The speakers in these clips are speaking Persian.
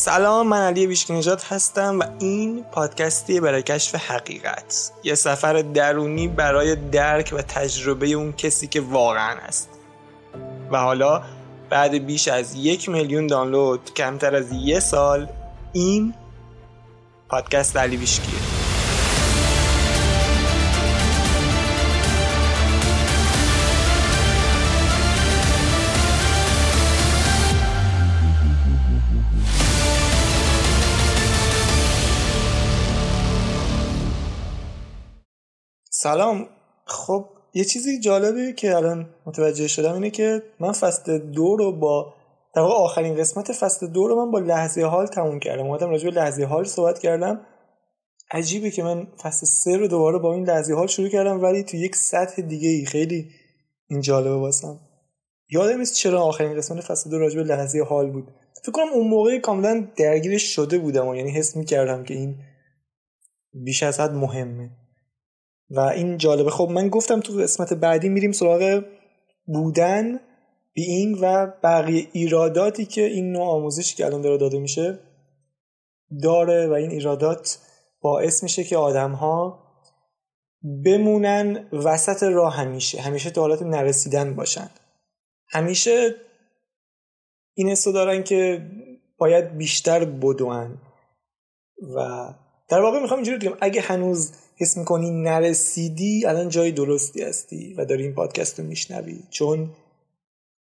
سلام من علی ویشکی نجات هستم و این پادکستی برای کشف حقیقت. یه سفر درونی برای درک و تجربه اون کسی که واقعا هست. و حالا بعد بیش از یک میلیون دانلود کمتر از یه سال این پادکست علی ویشکیه سلام. خب یه چیزی جالبه که الان متوجه شدم اینه که من فصل دو رو با در واقع آخرین قسمت فصل دو رو من با لحظه حال تموم کردم. اومدم راجع به لحظه حال صحبت کردم. عجیبه که من فصل سه رو دوباره با این لحظه حال شروع کردم ولی تو یک سطح دیگه ای خیلی این جالبه واسم. یادم نیست چرا آخرین قسمت فصل دو راجع به لحظه حال بود. فکر کنم اون موقع کاملا درگیرش شده بودم و یعنی حس می‌کردم که این بیش از حد مهمه. و این جالبه. خب من گفتم تو قسمت بعدی میریم سراغ بودن بینگ و بقیه ایراداتی که این نوع آموزشی که الان داره داده میشه داره و این ایرادات باعث میشه که آدم ها بمونن وسط راه همیشه. همیشه تو حالت نرسیدن باشن. همیشه این حسو دارن که باید بیشتر بدون و در واقع می‌خوام اینجوری بگم اگه هنوز حس می‌کنی نرسیدی الان جای درستی هستی و داری این پادکست رو میشنوی. چون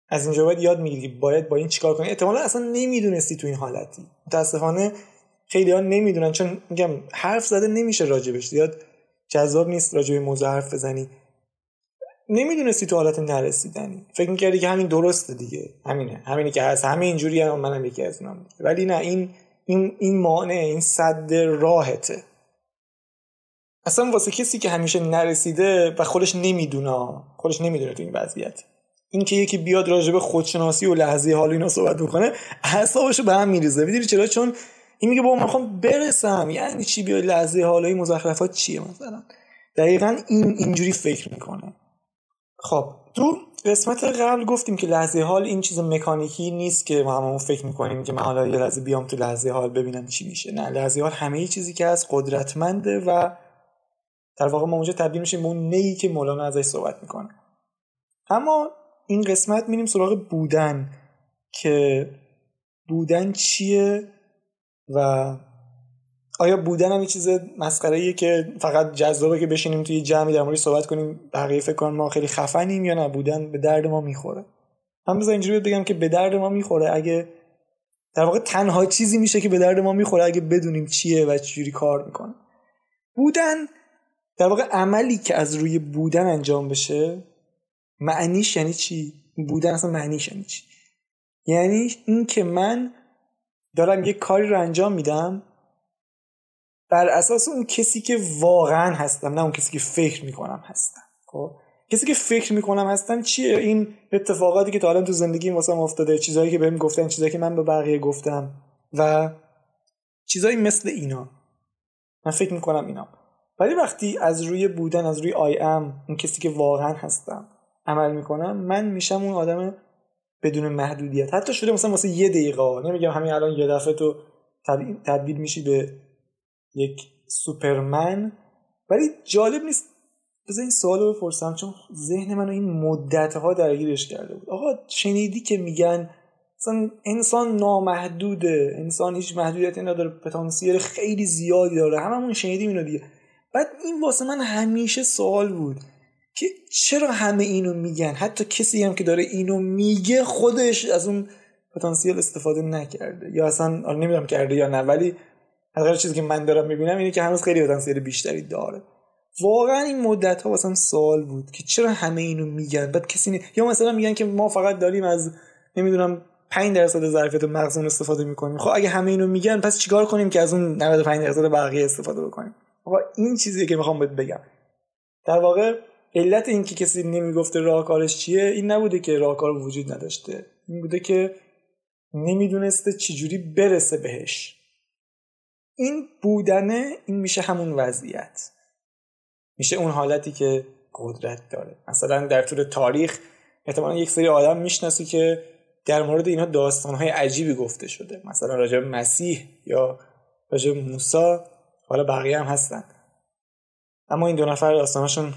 از اینجا باید یاد می‌گیری باید با این چیکار کنی. احتمالا اصلا نمی‌دونستی تو این حالتی. متاسفانه خیلی ها نمی‌دونن چون میگم حرف زده نمیشه راجبش. زیاد جذاب نیست راجب موضوع حرف بزنی. نمی‌دونستی تو حالت نرسیدنی. فکر می‌کردی که همین درسته دیگه. همینه. همینی که هست. همه اینجوری هم منم یکی از ولی نه این این این مانع این صد راهته. اصلا واسه کسی که همیشه نرسیده و خودش نمی‌دونه خودش نمی‌دونه تو این وضعیت. این که یکی بیاد راجع خودشناسی و لحظه حال اینا صحبت بکنه اعصابش به هم میریزه. می‌دونی چرا؟ چون این میگه با من می‌خوام برسم. یعنی چی؟ بیاد لحظه حال مزخرفات چیه مثلا؟ دقیقا این اینجوری فکر می‌کنه. خب. تو قسمت قبل گفتیم که لحظه حال این چیز مکانیکی نیست که ما هممون فکر می‌کنیم که من حالا یه لحظه بیام تو لحظه حال ببینم چی میشه. نه لحظه حال همه چیزی که از قدرتمنده و در واقع ما اونجا تبدیل میشیم به اون نیی که مولانا ازش صحبت می‌کنه. اما این قسمت میریم سراغ بودن که بودن چیه و آیا بودن هم یه چیز مسخره که فقط جذابه که بشینیم توی جمعی در موردش صحبت کنیم بقیه فکر کنن ما خیلی خفنیم یا نه؟ بودن به درد ما می‌خوره. من بذار اینجوری بگم که به درد ما می‌خوره اگه در واقع تنها چیزی میشه که به درد ما می‌خوره اگه بدونیم چیه و چجوری کار می‌کنه. بودن در واقع عملی که از روی بودن انجام بشه معنیش یعنی چی؟ بودن اصلا معنیش یعنی چی؟ یعنی این که من دارم یه کاری رو انجام میدم بر اساس اون کسی که واقعا هستم نه اون کسی که فکر می‌کنم هستم. خب؟ کسی که فکر می‌کنم هستم چیه؟ این اتفاقاتی که تا الان تو زندگی واسه افتاده چیزهایی که بهم گفتن چیزهایی که من به بقیه گفتم و چیزهایی مثل اینا. من فکر می‌کنم اینا. ولی وقتی از روی بودن از روی آی ام اون کسی که واقعا هستم عمل می‌کنم من میشم اون آدم بدون محدودیت. حتی شده مثلا واسه یه دقیقه. نمیگم همین الان یه دفعه تو تبدیل میشی به یک سوپرمن. ولی جالب نیست. بذار این سوال رو بپرسم چون ذهن منو این مدت ها درگیرش کرده بود. آقا شنیدی که میگن مثلا انسان نامحدوده. انسان هیچ محدودیتی نداره. پتانسیل خیلی زیادی داره. هممون شنیدیم اینو دیگه. بعد این واسه من همیشه سوال بود که چرا همه اینو میگن؟ حتی کسی هم که داره اینو میگه خودش از اون پتانسیل استفاده نکرده. یا اصلا نمی‌دونم کرده یا نه ولی هر چیزی که من دارم می‌بینم اینه که هنوز خیلی پتانسیل بیشتری داره. واقعا این مدت ها واسم سوال بود که چرا همه اینو میگن؟ بعد کسی نی... یا مثلا میگن که ما فقط داریم از نمی‌دونم 5 درصد ظرفیت مغزمون استفاده می‌کنیم. خب اگه همه اینو میگن پس چیکار کنیم که از اون 95 درصد بقیه استفاده بکنیم؟ آقا این چیزیه که می‌خوام بهت بگم. در واقع علت اینکه کسی نمی‌گفته راهکارش چیه این نبوده که راهکار وجود نداشته. این بوده که نمی‌دونسته چجوری برسه بهش. این بودنه این میشه همون وضعیت. میشه اون حالتی که قدرت داره. مثلا در طول تاریخ احتمالا یک سری آدم می‌شناسی که در مورد اینها داستانهای عجیبی گفته شده. مثلا راجع مسیح یا راجع موسی حالا بقیه هم هستن. اما این دو نفر داستانشون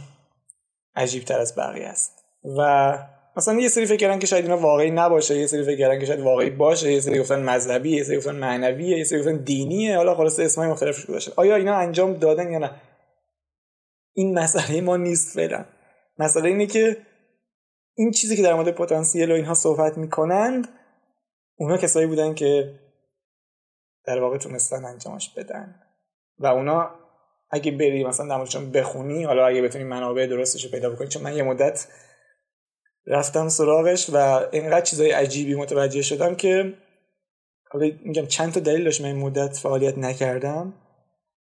عجیب تر از بقیه است. و مثلا یه سری فکر کردن که شاید اینا واقعی نباشه یه سری فکر کردن که شاید واقعی باشه یه سری گفتن مذهبی یه سری گفتن معنویه یه سری گفتن دینیه. حالا خلاص اسمای مختلف باشه آیا اینا انجام دادن یا نه؟ این مسئله ما نیست فعلا. مسئله اینه که این چیزی که در مورد پتانسیل و اینها صحبت می‌کنند اونا کسایی بودن که در واقع تونستن انجامش بدن. و اونا اگه بری مثلا در بخونی حالا اگه بتونی منابع درستش رو پیدا بکنی چون من یه مدت رفتم سراغش و اینقدر چیزای عجیبی متوجه شدم که حالا میگم چند تا دلیل داشت من این مدت فعالیت نکردم.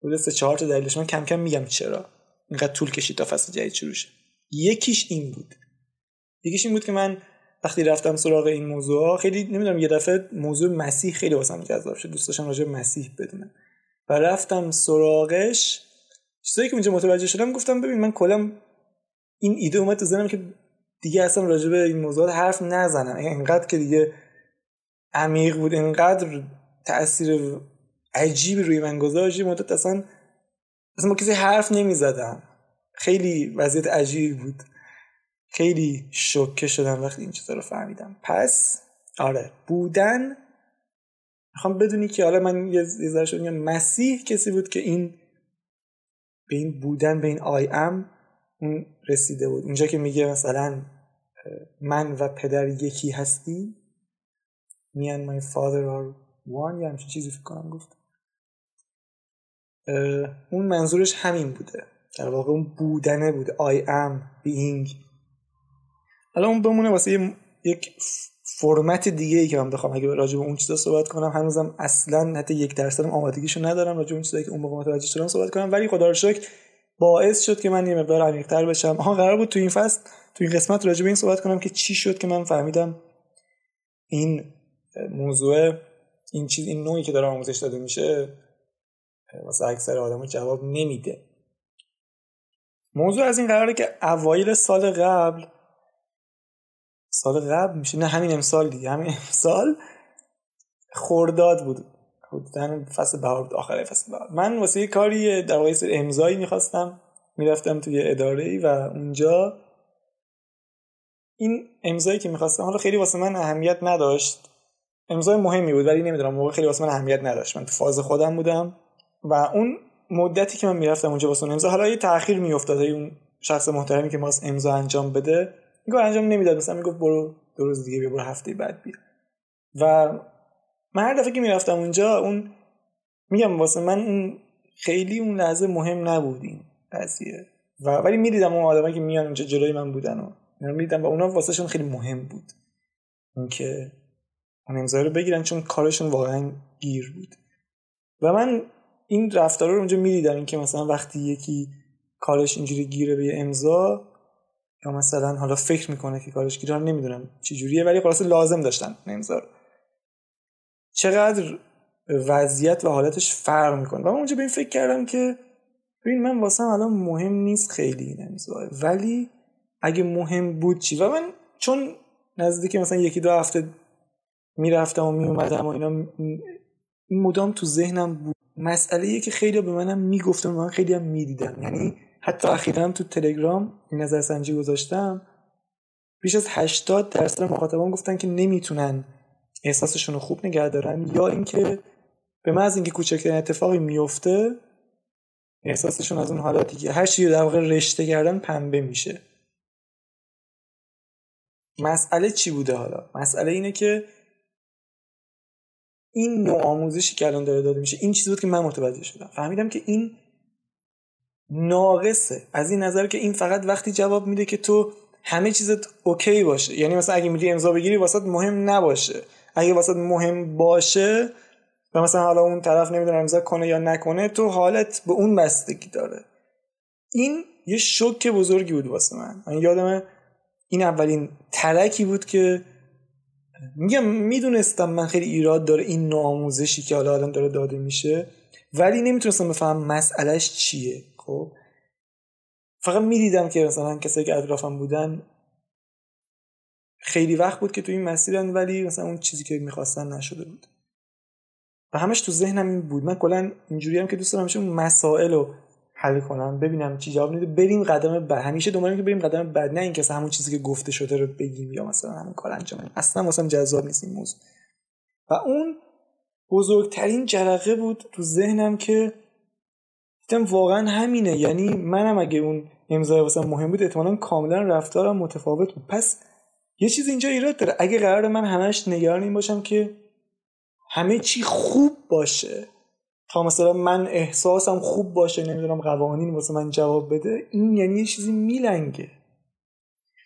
حدود سه چهار تا دلیلش من کم کم میگم چرا. اینقدر طول کشید تا فصل جدید شروع شد یکیش این بود. یکیش این بود که من وقتی رفتم سراغ این موضوع خیلی نمی‌دونم یه دفعه موضوع مسیح خیلی واسم جذاب شد. دوست داشتم راجع مسیح بدونم. و رفتم سراغش. چیزایی که اونجا متوجه شدم گفتم ببین من کلا این ایده اومد تو ذهنم که دیگه اصلا راجع به این موضوعات حرف نزنم اینقدر که دیگه عمیق بود اینقدر تاثیر عجیبی روی من گذاشت مدت اصلا اصلا ما کسی حرف نمی‌زدم. خیلی وضعیت عجیبی بود. خیلی شوکه شدم وقتی این چیزا رو فهمیدم. پس آره بودن می‌خوام بدونی که حالا من یه ذره مسیح کسی بود که این به این بودن به این آی ام اون رسیده بود. اونجا که میگه مثلا من و پدر یکی هستی me and my father are one یا همچین چیزی فکر کنم گفت. اون منظورش همین بوده. در واقع اون بودنه بوده I am being. حالا اون بمونه واسه یک فرمت دیگه ای که من بخوام اگه راجع به اون چیزا صحبت کنم. هنوزم اصلا حتی یک درصد آمادگیشو ندارم راجع به اون چیزایی که اون موقع متوجه شدم صحبت کنم. ولی خدا رو شکر باعث شد که من یه مقدار عمیق‌تر بشم. آها قرار بود تو این فصل تو این قسمت راجع به این صحبت کنم که چی شد که من فهمیدم این موضوع این چیز این نوعی که داره آموزش داده میشه واسه اکثر آدم جواب نمیده. موضوع از این قراره که اوایل سال قبل سال قبل میشه؟ نه همین امسال دیگه همین امسال خورداد بود. حدودا فصل بهار بود آخر فصل بهار. من واسه یه کاری در واقع امضایی می‌خواستم. می‌رفتم توی اداره و اونجا این امضایی که می‌خواستم حالا خیلی واسه من اهمیت نداشت. امضای مهمی بود ولی نمی‌دونم موقع خیلی واسه من اهمیت نداشت. من تو فاز خودم بودم و اون مدتی که من می‌رفتم اونجا واسه امضا حالا یه تاخیر میافتاد. اون شخص محترمی که واسه امضا انجام بده میگه انجام نمی‌داد. مثلا می‌گفت برو دو روز دیگه بیا برو هفته بعد بیا. و من هر دفعه که می‌رفتم اونجا اون میگم واسه من اون خیلی اون لحظه مهم نبود این قضیه. و ولی می‌دیدم اون آدمایی که میان اونجا جلوی من بودن و می‌دیدم و اونا واسهشون خیلی مهم بود. اینکه اون امضا رو بگیرن چون کارشون واقعا گیر بود. و من این رفتار رو اونجا می‌دیدم اینکه مثلا وقتی یکی کارش اینجوری گیره به امضا یا مثلا حالا فکر می‌کنه که کارش گیره نمی‌دونم چه جوریه ولی خلاص لازم داشتن امضا چقدر وضعیت و حالتش فرق می‌کنه. و من اونجا به این فکر کردم که ببین من واسه الان مهم نیست خیلی این ولی اگه مهم بود چی؟ و من چون نزدیک مثلا یکی دو هفته می‌رفتم و میومدم و اینا مدام تو ذهنم بود. مسئله که خیلی به منم می‌گفتم من خیلی هم می‌دیدم. یعنی حتی اخیرا تو تلگرام این نظر سنجی گذاشتم بیش از 80 درصد مخاطبان گفتن که نمی‌تونن احساسشون رو خوب نگه دارن یا اینکه به محض اینکه کوچکترین اتفاقی میفته احساسشون از اون حالتی که هر چیزی در واقع رشته کردن پنبه میشه. مسئله چی بوده حالا؟ مسئله اینه که این نوع آموزشی که الان داره داده میشه این چیزی بود که من متوجه شدم. فهمیدم که این ناقصه. از این نظر که این فقط وقتی جواب میده که تو همه چیزت اوکی باشه. یعنی مثلا اگه میری امضا بگیری واسط مهم نباشه. اگه واسط مهم باشه و مثلا حالا اون طرف نمی‌دونه امضا کنه یا نکنه تو حالت به اون بستگی داره. این یه شوک بزرگی بود واسه من. من یادم این اولین ترکی بود که میگم می‌دونستم من خیلی ایراد داره این نوع آموزشی که حالا الان داره داده میشه ولی نمی‌تونستم بفهم مسئلهش چیه خب؟ فقط می‌دیدم که مثلا کسایی که اطرافم بودن خیلی وقت بود که تو این مسیرن ولی مثلا اون چیزی که می‌خواستن نشده بود. و همش تو ذهنم این بود. من کلا اینجوری هم که دوست دارم اون مسائل رو حل کنم ببینم چی جواب میده. بریم قدم بعد. همیشه دنبال که بریم قدم بعد. نه اینکه همون چیزی که گفته شده رو بگیم یا مثلا همون کار انجام بدیم. اصلا واسم جذاب نیست این موضوع. و اون بزرگترین جرقه بود تو ذهنم که دیدم واقعا همینه. یعنی منم اگه اون امضای واسه مهم بود احتمالا کاملا رفتارم متفاوت بود. پس یه چیز اینجا ایراد داره. اگه قرار من همش نگران این باشم که همه چی خوب باشه. تا مثلا من احساسم خوب باشه نمی‌دونم قوانین واسه من جواب بده این یعنی یه چیزی میلنگه.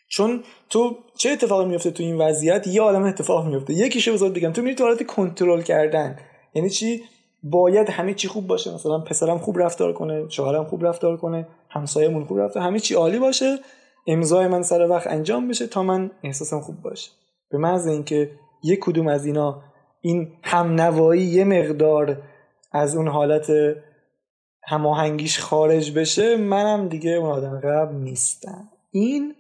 چون تو چه اتفاقی میفته تو این وضعیت؟ یه عالم اتفاق میفته یکیشو بذار بگم. تو میری تو حالت کنترل کردن. یعنی چی؟ باید همه چی خوب باشه. مثلا پسرم خوب رفتار کنه شوهرم خوب رفتار کنه همسایه‌مون خوب رفتار همه چی عالی باشه. امضای من سر وقت انجام بشه تا من احساسم خوب باشه. به محض اینکه یک کدوم از اینا این همنوایی یه مقدار از اون حالت هماهنگیش خارج بشه منم دیگه اون آدم قبل نیستم. این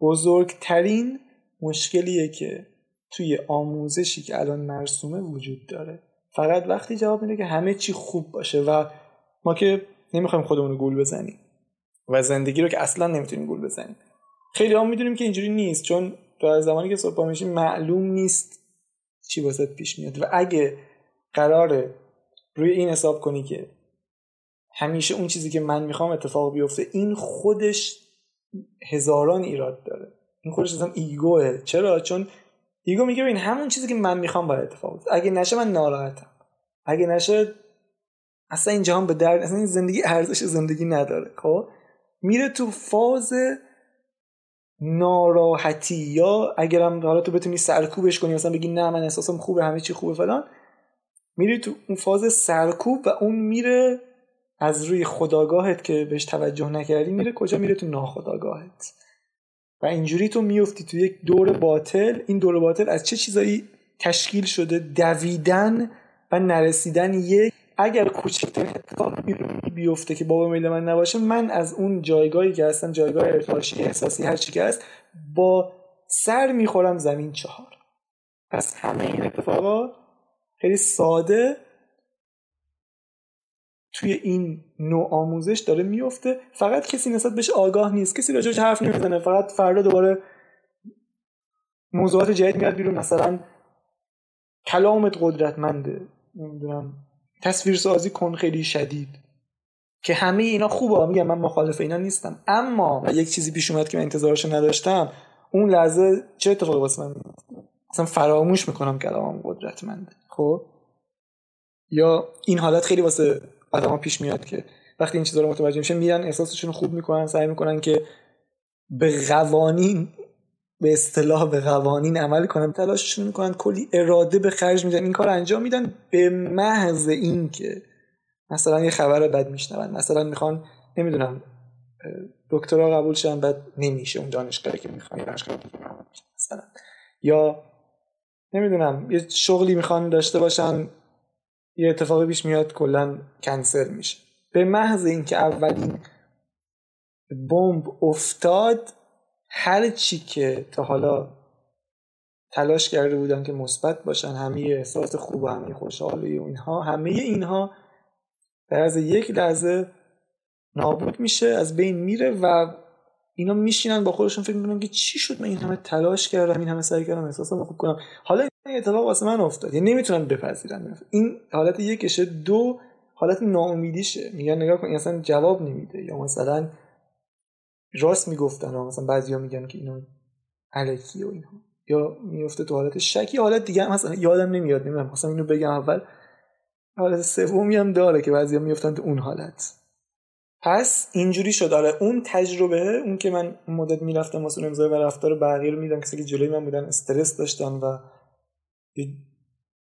بزرگترین مشکلیه که توی آموزشی که الان مرسومه وجود داره. فقط وقتی جواب میده که همه چی خوب باشه و ما که نمی‌خوایم خودمون رو گول بزنیم. و زندگی رو که اصلا نمی‌تونیم گول بزنیم. خیلی هم می‌دونیم که اینجوری نیست چون در زمانی که صبح میشیم معلوم نیست چی واسه پیش میاد. و اگه قراره روی این حساب کنی که همیشه اون چیزی که من می‌خوام اتفاق بیفته این خودش هزاران ایراد داره. این خودش اصلا ایگوه. چرا؟ چون ایگو میگه این همون چیزی که من می‌خوام باید اتفاق بیفته. اگه نشه من ناراحتم. اگه نشه اصلا این جهان به درد اصلا این زندگی ارزش زندگی نداره خب؟ میره تو فاز ناراحتی یا اگرم حالا تو بتونی سرکوبش کنی مثلا بگی نه من احساسم خوبه همه چی خوبه فلان میری تو اون فاز سرکوب و اون میره از روی خداگاهت که بهش توجه نکردی میره کجا؟ میره تو ناخداگاهت. و اینجوری تو میفتی تو یک دور باطل. این دور باطل از چه چیزایی تشکیل شده؟ دویدن و نرسیدن یک اگر کوچکترین اتفاق بیفته که بابا میل من نباشه من از اون جایگاهی که هستم جایگاه ارتعاشی احساسی هر چی که هست با سر می‌خورم زمین چهار. پس همه این اتفاقات خیلی ساده توی این نوع آموزش داره میفته فقط کسی نسبت بهش آگاه نیست. کسی راجعش حرف نمی‌زنه. فقط فردا دوباره موضوعات جدید میاد بیرون. مثلا کلامت قدرتمنده. نمی‌دونم. تصویر سازی کن خیلی شدید. که همه اینا خوبه. میگم من مخالف اینا نیستم. اما یک چیزی پیش اومد که من انتظارشو نداشتم. اون لحظه چه اتفاقی واسه من اصلا فراموش می‌کنم کلامم قدرتمنده. خب؟ یا این حالت خیلی واسه آدما پیش میاد که وقتی این چیزا رو متوجه میشن میرن احساسشون خوب می‌کنن سعی می‌کنن که به قوانین به اصطلاح به قوانین عمل کنن تلاششون می‌کنن کلی اراده به خرج میدن. این کار انجام میدن به محض اینکه مثلا یه خبر بد میشنون. مثلا می‌خوان نمی‌دونم دکترا قبول شدن بعد نمیشه اون دانشگاهی که می‌خوان مثلا. یا نمی‌دونم یه شغلی می‌خوان داشته باشن یه اتفاقی پیش میاد کلا کنسل میشه. به محض اینکه اولین بمب افتاد هر چی که تا حالا تلاش کرده بودن که مثبت باشن همه احساس خوب و همه خوشحالی و اینها همه اینها در از یک لحظه نابود میشه از بین میره و اینا میشینن با خودشون فکر می‌کنن که چی شد من این همه تلاش کردم این همه سعی کردم احساسم خوب کنم. حالا این اتفاق واسه من افتاد یعنی نمی‌تونن بپذیرن. این حالت یکشه دو حالت ناامیدیشه. میگن نگاه کن اصلا جواب نمیده. یا مثلا راست می‌گفتن مثلا بعضیا میگن که اینا الکی و اینها. یا میفته تو حالت شکی حالت دیگه هم مثلا یادم نمیاد نمی‌دونم مثلا اینو بگم اول. حالت سومی هم داره که بعضیا میفتن تو اون حالت. پس اینجوری شد. آره اون تجربه اون که من مدت می‌رفتم واسه امضا و رفتار بقیه رو میدم کسی که جلوی من بودن استرس داشتن و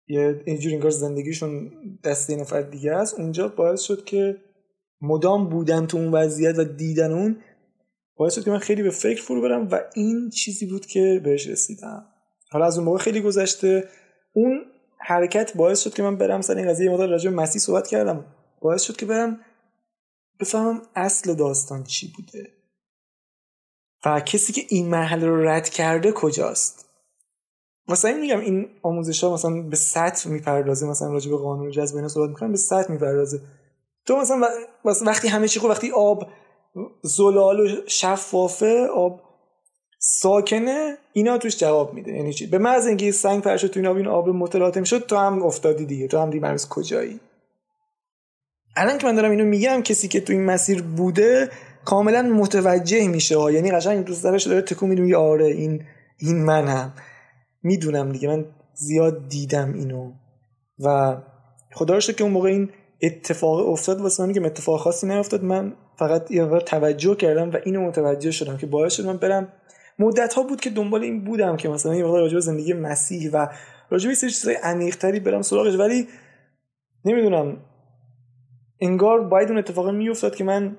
یه اینجوری انگار زندگیشون دست نفر دیگه است. اونجا باعث شد که مدام بودن تو اون وضعیت و دیدن اون باعث شد که من خیلی به فکر فرو برم و این چیزی بود که بهش رسیدم. حالا از اون موقع خیلی گذشته. اون حرکت باعث شد که من برم سر این قضیه. مدار راجع به مسیح صحبت کردم. باعث شد که برم بفهمم اصل داستان چی بوده. و کسی که این مرحله رو رد کرده کجاست؟ واسه این میگم این آموزش ها مثلا به سطح می‌پردازه. مثلا راجع به قانون جذب اینا صحبت می‌کنن به سطح می‌پردازه. تو مثلا وقتی همه چی خوب وقتی آب زلال و شفافه آب ساکنه اینا توش جواب میده. یعنی چی؟ به محض اینکه سنگ فرش تو این آب این آب متلاطم شد تو هم افتادی دیگه. تو هم دیگه کجایی؟ الان که من دارم اینو میگم کسی که تو این مسیر بوده کاملا متوجه میشه ها. یعنی قشنگ دوست دارش داره تکون میده آره این این منم. می‌دونم دیگه من زیاد دیدم اینو. و خدا که اون موقع این اتفاق افتاد. واسه من که اتفاق خاصی نیفتاد. من فقط یه توجه کردم و اینو متوجه شدم که باعث شد من برم. مدت ها بود که دنبال این بودم که مثلا یه راجع به زندگی مسیح و راجع به سری چیزای عمیق‌تری برم سراغش ولی نمی‌دونم. انگار باید اون اتفاق میافتاد که من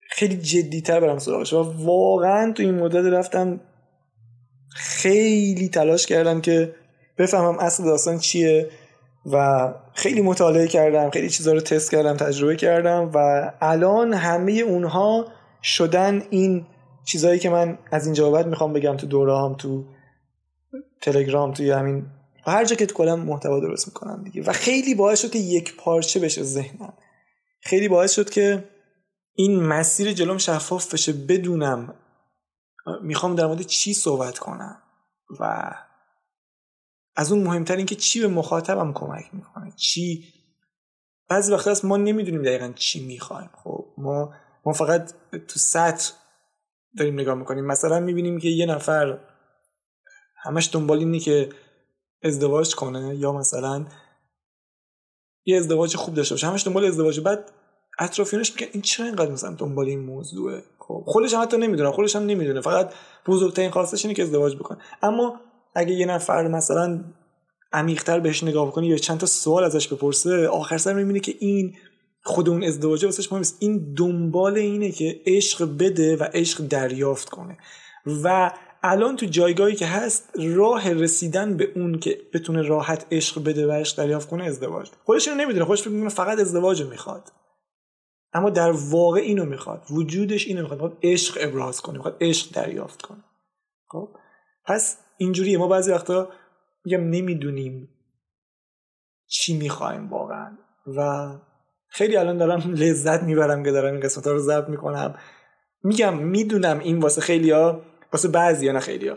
خیلی جدیتر برم سراغش و واقعا تو این مدت رفتم خیلی تلاش کردم که بفهمم اصل داستان چیه. و خیلی مطالعه کردم خیلی چیزا رو تست کردم تجربه کردم و الان همه اونها شدن این چیزهایی که من از اینجا بعد می‌خوام بگم تو دوره هم تو تلگرام توی همین هر جا که تو کلم محتوا درست می‌کنم دیگه. و خیلی باعث شد که یک پارچه بشه ذهنم. خیلی باعث شد که این مسیر جلوم شفاف بشه بدونم می‌خوام در مورد چی صحبت کنم. و از اون مهمتر این که چی به مخاطبم کمک می‌کنه. چی؟ بعضی وقت هست ما نمی‌دونیم دقیقا چی می‌خوایم. خب ما ما فقط تو سطح داریم نگاه می‌کنیم. مثلا می‌بینیم که یه نفر همش دنبال اینه که ازدواج کنه یا مثلا یه ازدواج خوب داشته باشه. همش دنبال ازدواج. بعد اطرافیانش میگن این چرا اینقدر مثلا دنبال این موضوعه؟ خب خودش هم حتی نمی‌دونه. خودش هم نمی‌دونه. فقط بزرگترین خواستش اینه که ازدواج بکنه. اما اگه یه نفر مثلا عمیقتر بهش نگاه کنی یا چند تا سوال ازش بپرسه آخر سر می‌بینه که این خود اون ازدواجه واسش مهم این دنبال اینه که عشق بده و عشق دریافت کنه. و الان تو جایگاهی که هست راه رسیدن به اون که بتونه راحت عشق بده و عشق دریافت کنه ازدواج. خودش اینو نمی‌دونه خودش فکر فقط ازدواج می‌خواد. اما در واقع اینو می‌خواد وجودش اینو می‌خواد عشق ابراز کنه می‌خواد عشق دریافت کنه. خب؟ پس اینجوریه. ما بعضی وقتا میگم نمی‌دونیم چی می‌خوایم واقعا. و خیلی الان دارم لذت می‌برم که دارم این قسمت ها رو ضبط می‌کنم. میگم می‌دونم این واسه خیلی ها واسه بعضی ها نه خیلی ها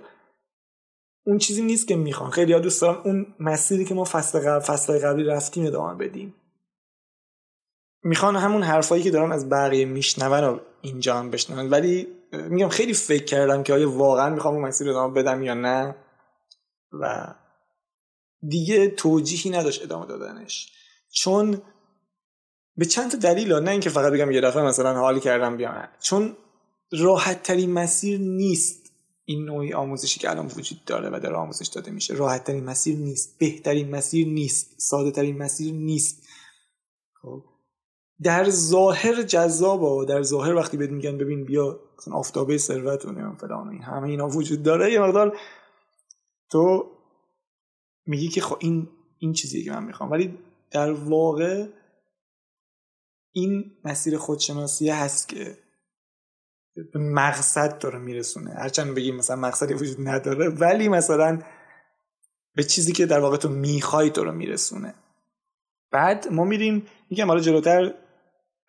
اون چیزی نیست که می‌خوان. خیلی ها دوست دارم اون مسیری که ما فصل قبل فصل قبلی رفتیم ادامه بدیم. می‌خوان همون حرفایی که دارم از بقیه میشنون رو اینجا هم بشنون. ولی میگم خیلی فکر کردم که آیا واقعا می‌خوام اون مسیر ادامه بدم یا نه. و دیگه توجیهی نداشت ادامه دادنش. چون به چند تا دلیل نه اینکه فقط بگم یه دفعه مثلا حال کردم بیان چون راحت ترین مسیر نیست این نوعی آموزشی که الان وجود داره و داره آموزش داده میشه. راحت ترین مسیر نیست بهترین مسیر نیست ساده ترین مسیر نیست. خب؟ در ظاهر جذابه. و در ظاهر وقتی بهت میگن ببین بیا مثلا آفتابه ثروت و فلان این همه اینا وجود داره یه مقدار تو میگی که خب این این چیزی که من می‌خوام. ولی در واقع این مسیر خودشناسی هست که به مقصد داره میرسونه. هرچند بگیم مثلا مقصدی وجود نداره ولی مثلا به چیزی که در واقع تو می‌خوای تو رو میرسونه. بعد ما میریم میگم حالا جلوتر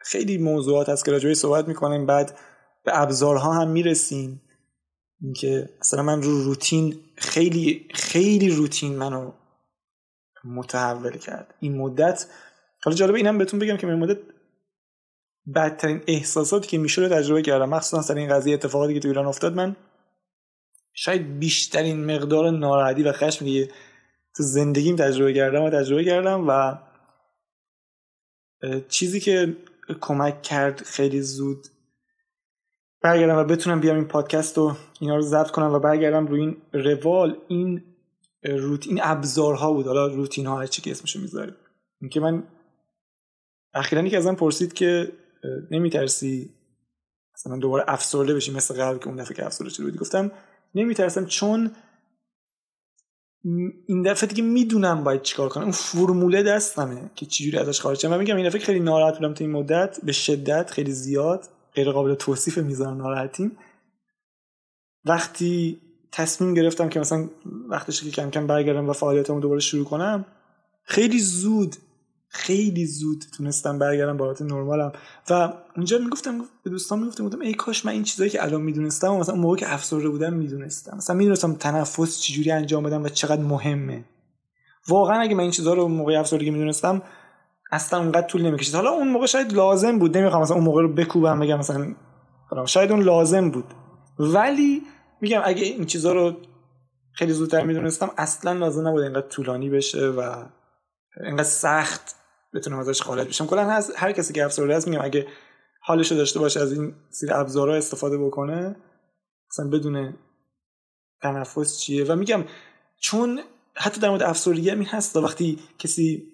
خیلی موضوعات هست که راجعه صحبت می‌کنیم. بعد به ابزارها هم می‌رسیم. اینکه مثلا من رو روتین خیلی خیلی روتین منو متحول کرد. این مدت حالا جالبه اینم بهتون بگم که این مدت بدترین احساساتی که میشه رو تجربه کردم. مخصوصا سر این قضیه اتفاقاتی که تو ایران افتاد من شاید بیشترین مقدار ناراحتی و خشم که تو زندگیم تجربه کردم و تجربه کردم و چیزی که کمک کرد خیلی زود. برگردم و بتونم بیام این پادکست رو اینا رو ضبط کنم و برگردم روی این روال این روتین ابزارها بود. حالا روتین ها هرچی که اسمشو می‌ذاریم اینکه من اخیرا یکی ازم پرسید که نمیترسی مثلا دوباره افسرده بشی مثل قبل که اون دفعه که افسرده شده گفتم نمیترسم چون این دفعه دیگه می‌دونم باید چیکار کنم. اون فرموله دستمه که چجوری ازش خارج شم و میگم این دفعه خیلی ناراحت بودم تو این مدت. به شدت خیلی زیاد. غیر قابل توصیف میزان ناراحتیم. وقتی تصمیم گرفتم که مثلا وقتش که کم کم برگردم و فعالیتمو دوباره شروع کنم خیلی زود خیلی زود تونستم برگردم به حالت نرمالم. و اونجا می‌گفتم به دوستان می‌گفتم گفتم ای کاش من این چیزایی که الان می‌دونستم و مثلا اون موقع که افسرده بودم می‌دونستم. مثلا می‌دونستم تنفس چجوری انجام بدم و چقدر مهمه. واقعا اگه من این چیزها رو موقع افسردگی می‌دونستم اصلا اونقدر طول نمی‌کشید. حالا اون موقع شاید لازم بود نمی‌خوام مثلا اون موقع رو بکوبم بگم مثلا شاید اون لازم بود. ولی میگم اگه این چیزها رو خیلی زودتر می‌دونستم اصلا لازم نبود اینقدر طولانی بشه و اینقدر سخت بتونم ازش خارج بشم. کلا هر کسی که افسرده هست میگم اگه حالش داشته باشه از این سری ابزارها استفاده بکنه مثلا بدون تنفس چیه؟ و میگم چون حتی در مورد افسردگی هم هست وقتی کسی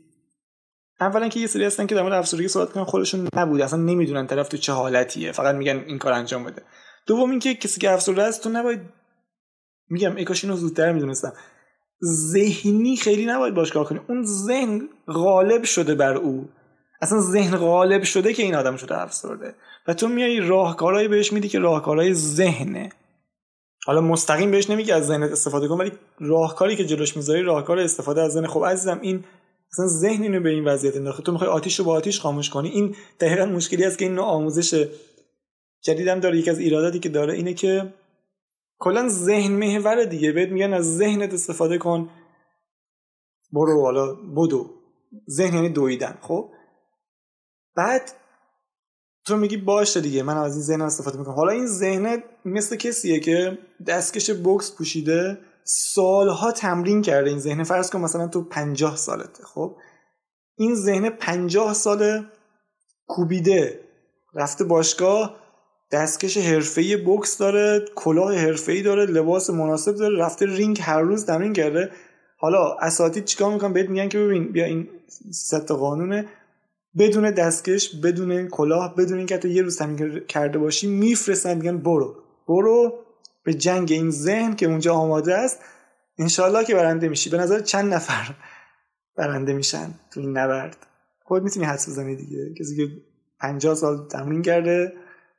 اولا که یه سری هستن که در مورد افسردگی صحبت کنن خودشون نبود اصلا نمی‌دونن طرف تو چه حالتیه فقط میگن این کار انجام بده. دوم اینکه کسی که افسرده است تو نباید میگم ای کاش اینو زودتر می‌دونستم. ذهنی خیلی نباید باش کار کنی. اون ذهن غالب شده بر او. اصلا ذهن غالب شده که این آدم شده افسرده و تو میای راهکارهایی بهش میدی که راهکارهای ذهنه. حالا مستقیم بهش نمیگه از ذهنت استفاده کن ولی راهکاری که جلوش می‌ذاری راهکار استفاده از ذهن. خب عزیزم این اصلا ذهن اینو به این وضعیت انداخته. تو می‌خوای آتیش رو با آتیش خاموش کنی. این دقیقا مشکلی است که این نوع آموزش جدیدم داره. یکی از ایراداتی که داره اینه که کلا ذهن محور دیگه. بهت میگن از ذهنت استفاده کن. برو حالا بدو. ذهن یعنی دویدن خب؟ بعد تو میگی باشه دیگه من از این ذهن استفاده می‌کنم. حالا این ذهن مثل کسیه که دستکش بوکس پوشیده سالها تمرین کرده این ذهن. فرض کن مثلا تو پنجاه سالته خب؟ این ذهن پنجاه ساله کوبیده رفته باشگاه دستکش حرفه‌ای بوکس داره کلاه حرفه‌ای داره لباس مناسب داره رفته رینگ هر روز تمرین کرده. حالا اساتید چیکار می‌کنن؟ بهت میگن که ببین بیا این ست قانونه. بدون دستکش بدون کلاه بدون اینکه تو یه روز تمرین کرده باشی میفرستن میگن برو. برو به جنگ این ذهن که اونجا آماده است. انشالله که برنده میشی. به نظر چند نفر برنده میشن تو این نبرد؟ خود می‌تونی حدس بزنی دیگه. کسی که 50 سال تمرین کرده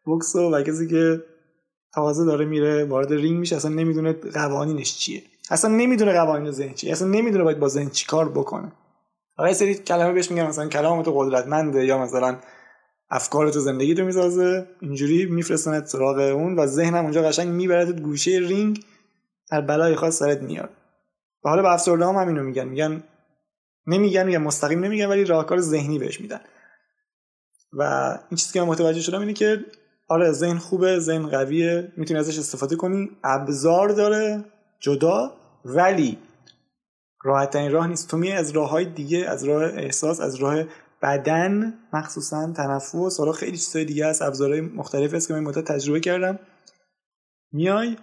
بوکس و کسی که تازه داره میره وارد رینگ میشه اصلا نمی‌دونه قوانینش چیه. اصلا نمی‌دونه قوانین ذهن چیه. اصلا نمی‌دونه باید با ذهن چیکار بکنه. فقط سری کلمه بهش میگن مثلا کلام تو قدرتمنده یا مثلا افکار تو زندگی تو می‌سازه اینجوری میفرستنت سراغ اون و ذهنم اونجا قشنگ می‌برد گوشه رینگ هر بلای خاص سرت میاد. و حالا به افسرده هم همینو میگن. میگن نمیگن میگن مستقیم نمیگن ولی راهکار ذهنی بهش میدن. و این چیزی که من متوجه شدم اینه که آره ذهن خوبه ذهن قویه می‌تونی ازش استفاده کنی. ابزار داره جدا ولی راحت این راه نیست. تو می از راه های دیگه از راه احساس از راه بدن مخصوصا تنفس حالا خیلی چیزهای دیگه هست. ابزارهای مختلف هست که من مدت تجربه کردم. میای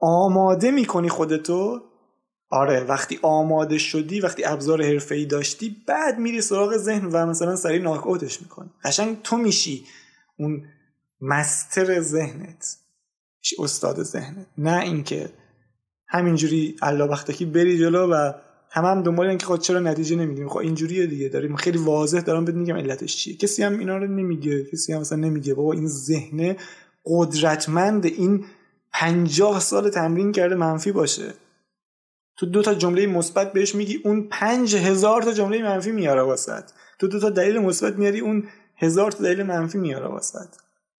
آماده می‌کنی خودتو. آره وقتی آماده شدی وقتی ابزار ای داشتی بعد میری سراغ ذهن و مثلا سریع ناک اوتش می‌کنی. قشنگ تو میشی اون مستر ذهنت. استاد ذهنت؟ نه اینکه همینجوری الله بختکی بری جلو و هم هم دنبال اینکه خود خب چرا نتیجه نمیدیم خب اینجوریه دیگه. داریم خیلی واضح دارم بهت میگم علتش چیه. کسی هم اینا رو نمیگه. کسی هم مثلا نمیگه. بابا این ذهن قدرتمند این پنجاه سال تمرین کرده منفی باشه. تو دو تا جمله مثبت بهش میگی اون پنج تا جمله منفی میاره واسط تو دو تا دلیل مثبت میاری اون هزار تا دلیل منفی میاره واسط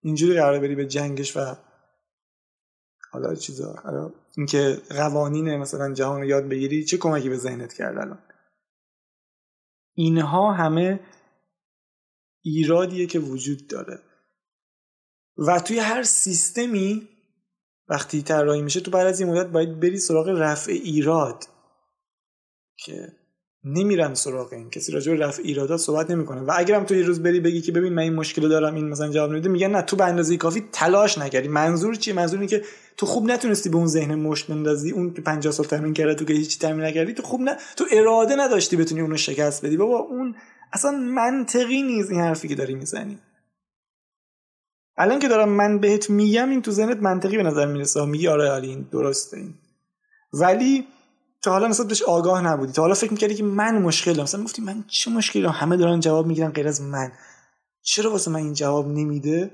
اینجوری قرار بری به جنگش و حالا چیزا. حالا اینکه قوانین مثلا جهان رو یاد بگیری چه کمکی به ذهنت کرد الان؟ اینها همه ایرادیه که وجود داره. و توی هر سیستمی وقتی طراحی میشه تو بعد از این مدت باید بری سراغ رفع ایراد که نمیرن سراغ این. کسی راجع به رفع ایرادات صحبت نمی‌کنه. و اگرم تو یه روز بری بگی که ببین من این مشکل دارم این مثلا جواب نمیده میگن نه تو به اندازه کافی تلاش نکردی. منظور چیه؟ منظور اینه که تو خوب نتونستی به اون ذهن مشت بندازی اون که 50 سال تمرین کرده تو که هیچ تمرین نکردی تو خوب نه تو اراده نداشتی بتونی اونو شکست بدی. بابا اون اصلا منطقی نیست این حرفی که داری می‌زنی. الان که دارم من بهت میگم این تو ذهنت منطقی به نظر می‌رسه. میگی آره علی این درسته این. ولی حالا مثلا بهش آگاه نبودی. تا حالا فکر می‌کردی که من مشکل دارم مثلا گفتی من چه مشکلی همه دارن جواب می‌گیرن غیر از من. چرا واسه من این جواب نمیده؟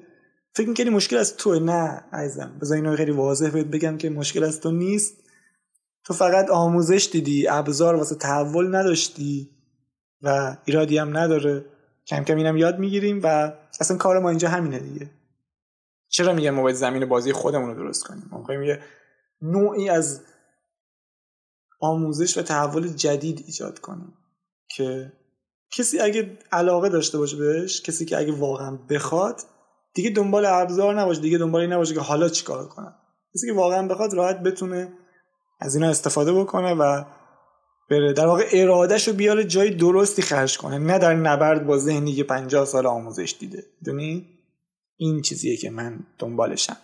فکر می‌کنی مشکل از تو نه عزیزم. بذار اینو خیلی واضح بهت بگم که مشکل از تو نیست. تو فقط آموزش دیدی ابزار واسه تحول نداشتی و ایرادی هم نداره. کم کم اینم یاد می‌گیریم و اصلا کار ما اینجا همینه دیگه. چرا میگم ما باید زمین بازی خودمون رو درست کنیم؟ ما یه نوعی از آموزش و تحول جدید ایجاد کنیم که کسی اگه علاقه داشته باشه بهش کسی که اگه واقعا بخواد دیگه دنبال ابزار نباشه دیگه دنبال این نباشه که حالا چیکار کنم کسی که واقعا بخواد راحت بتونه از اینا استفاده بکنه و بره در واقع ارادهش رو بیاره جای درستی خرج کنه نه در نبرد با ذهنی که 50 سال آموزش دیده. دونی این چیزیه که من دنبالشم.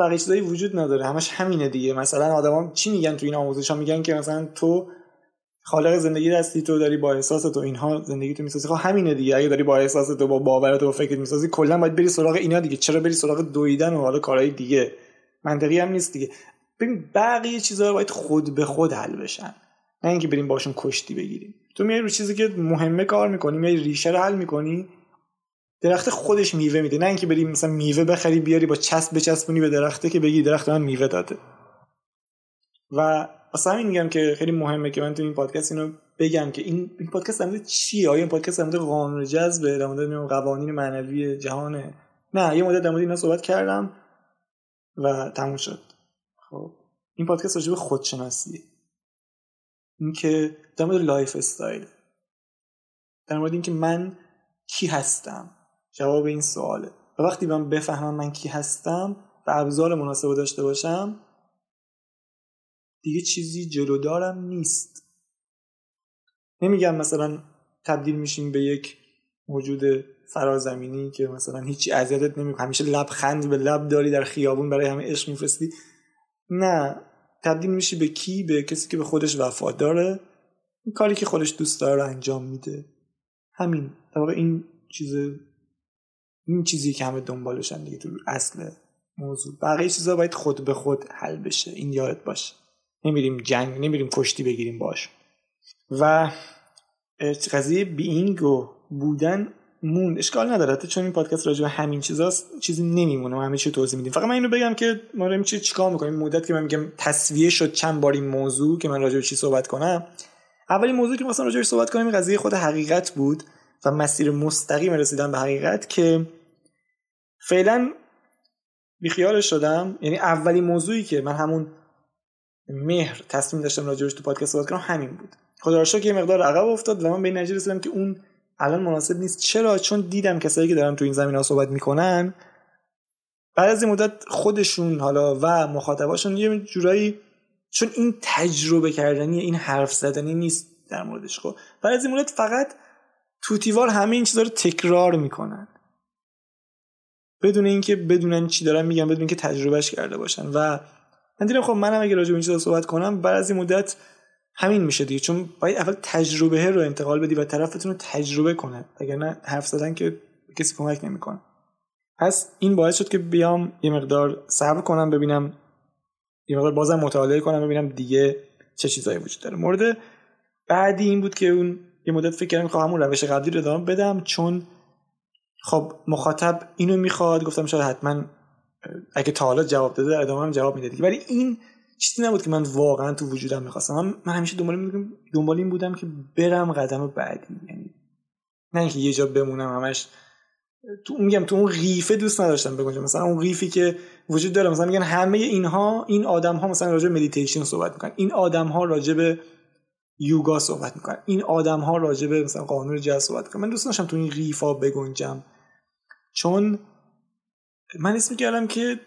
بقیه چیزایی وجود نداره. همش همینه دیگه. مثلا آدما چی میگن تو این آموزش ها میگن که مثلا تو خالق زندگی هستی تو داری با احساس تو اینها زندگی تو می‌سازی. خب همینه دیگه. اگه داری با احساس تو با باورت و با فکرت می‌سازی کلا باید بری سراغ اینا دیگه. چرا بری سراغ دویدن و حالا کارهای دیگه؟ منطقی هم نیست دیگه. ببین بقیه چیزها باید خود به خود حل بشن. نه اینکه بریم باشون کشتی بگیریم. تو میای رو چیزی که مهمه کار می‌کنی میای ریشه رو حل می‌کنی درخت خودش میوه میده. نه اینکه بری مثلا میوه بخری بیاری با چسب بچسبونی به درخته که بگی درخت من میوه داده. و اصلا همین میگم که خیلی مهمه که من تو این پادکست اینو بگم که این این پادکست در چیه؟ آیا این پادکست در قانون جذب در مورد قوانین معنوی جهانه؟ نه یه مدت در مورد اینا صحبت کردم و تموم شد. خب این پادکست راجع به خودشناسیه. اینکه در مورد lifestyle در مورد اینکه من کی هستم. جواب این سواله. و وقتی من بفهمم من کی هستم و ابزار مناسب داشته باشم دیگه چیزی جلودارم نیست. نمیگم مثلا تبدیل میشیم به یک موجود فرازمینی که مثلا هیچی اذیتت نمی‌کنه. همیشه لبخند به لب داری در خیابون برای همه عشق میفرستی. نه تبدیل میشی به کی؟ به کسی که به خودش وفاداره. این کاری که خودش دوست داره انجام میده. همین. در واقع این چیز این چیزی که همه دنبالشن دیگه تو اصل موضوع. بقیه چیزا باید خود به خود حل بشه. این یادت باشه. نمیریم جنگ نمیریم کشتی بگیریم باش. و قضیه بینگ و بودن مون اشکال نداره. چون این پادکست راجع به همین چیزاست چیزی نمیمونه و همه چی توضیح میدیم. فقط من اینو بگم که ما داریم چی چیکار می‌کنیم؟ مدت که من میگم تصویه شد چند بار این موضوع که من راجع به چی صحبت کنم. اولین موضوع که مثلا راجع صحبت کنیم قضیه خود حقیقت بود و مسیر مستقیم رسیدن به حقیقت که فعلا بیخیالش شدم. یعنی اولین موضوعی که من همون مهر تصمیم داشتم راجعش تو پادکست صحبت کنم همین بود. خدا که یه مقدار عقب افتاد و من به نتیجه رسیدم که اون الان مناسب نیست. چرا؟ چون دیدم کسایی که دارن تو این زمین ها صحبت می‌کنن بعد از این مدت خودشون حالا و مخاطباشون یه جورایی چون این تجربه کردنی این حرف زدنی نیست در موردش خب. بعد از این مدت فقط توتیوار همه این چیزا رو تکرار می‌کنن. بدون اینکه بدونن چی دارن میگن بدون اینکه تجربهش کرده باشن. و من دیدم خب منم اگه راجع به این چیزا صحبت کنم بعد از این مدت همین میشه دیگه. چون باید اول تجربه رو انتقال بدی و طرفتون رو تجربه کنه. نه حرف زدن که کسی کمک نمی‌کنه. پس این باعث شد که بیام یه مقدار صبر کنم ببینم یه مقدار بازم مطالعه کنم ببینم دیگه چه چیزایی وجود داره. مورد بعدی این بود که اون یه مدت فکر کردم خواهم همون روش قبلی رو ادامه بدم چون خب مخاطب اینو می‌خواد گفتم شاید حتما اگه تا حالا جواب داده ادامه هم جواب میده ولی این چیزی نبود که من واقعا تو وجودم می‌خواستم. من, همیشه دنبال دنبال این بودم که برم قدم بعدی. یعنی نه اینکه یه جا بمونم همش. تو میگم تو اون قیفه دوست نداشتم بگم مثلا اون قیفی که وجود داره. مثلا میگن همه اینها این آدم ها مثلا راجع مدیتیشن صحبت می‌کنن. این آدم ها راجع به یوگا صحبت می‌کنن. این آدم ها راجع به مثلا قانون جذب صحبت می‌کنن. من دوست داشتم تو این قیفا بگنجم. چون من اسم کردم که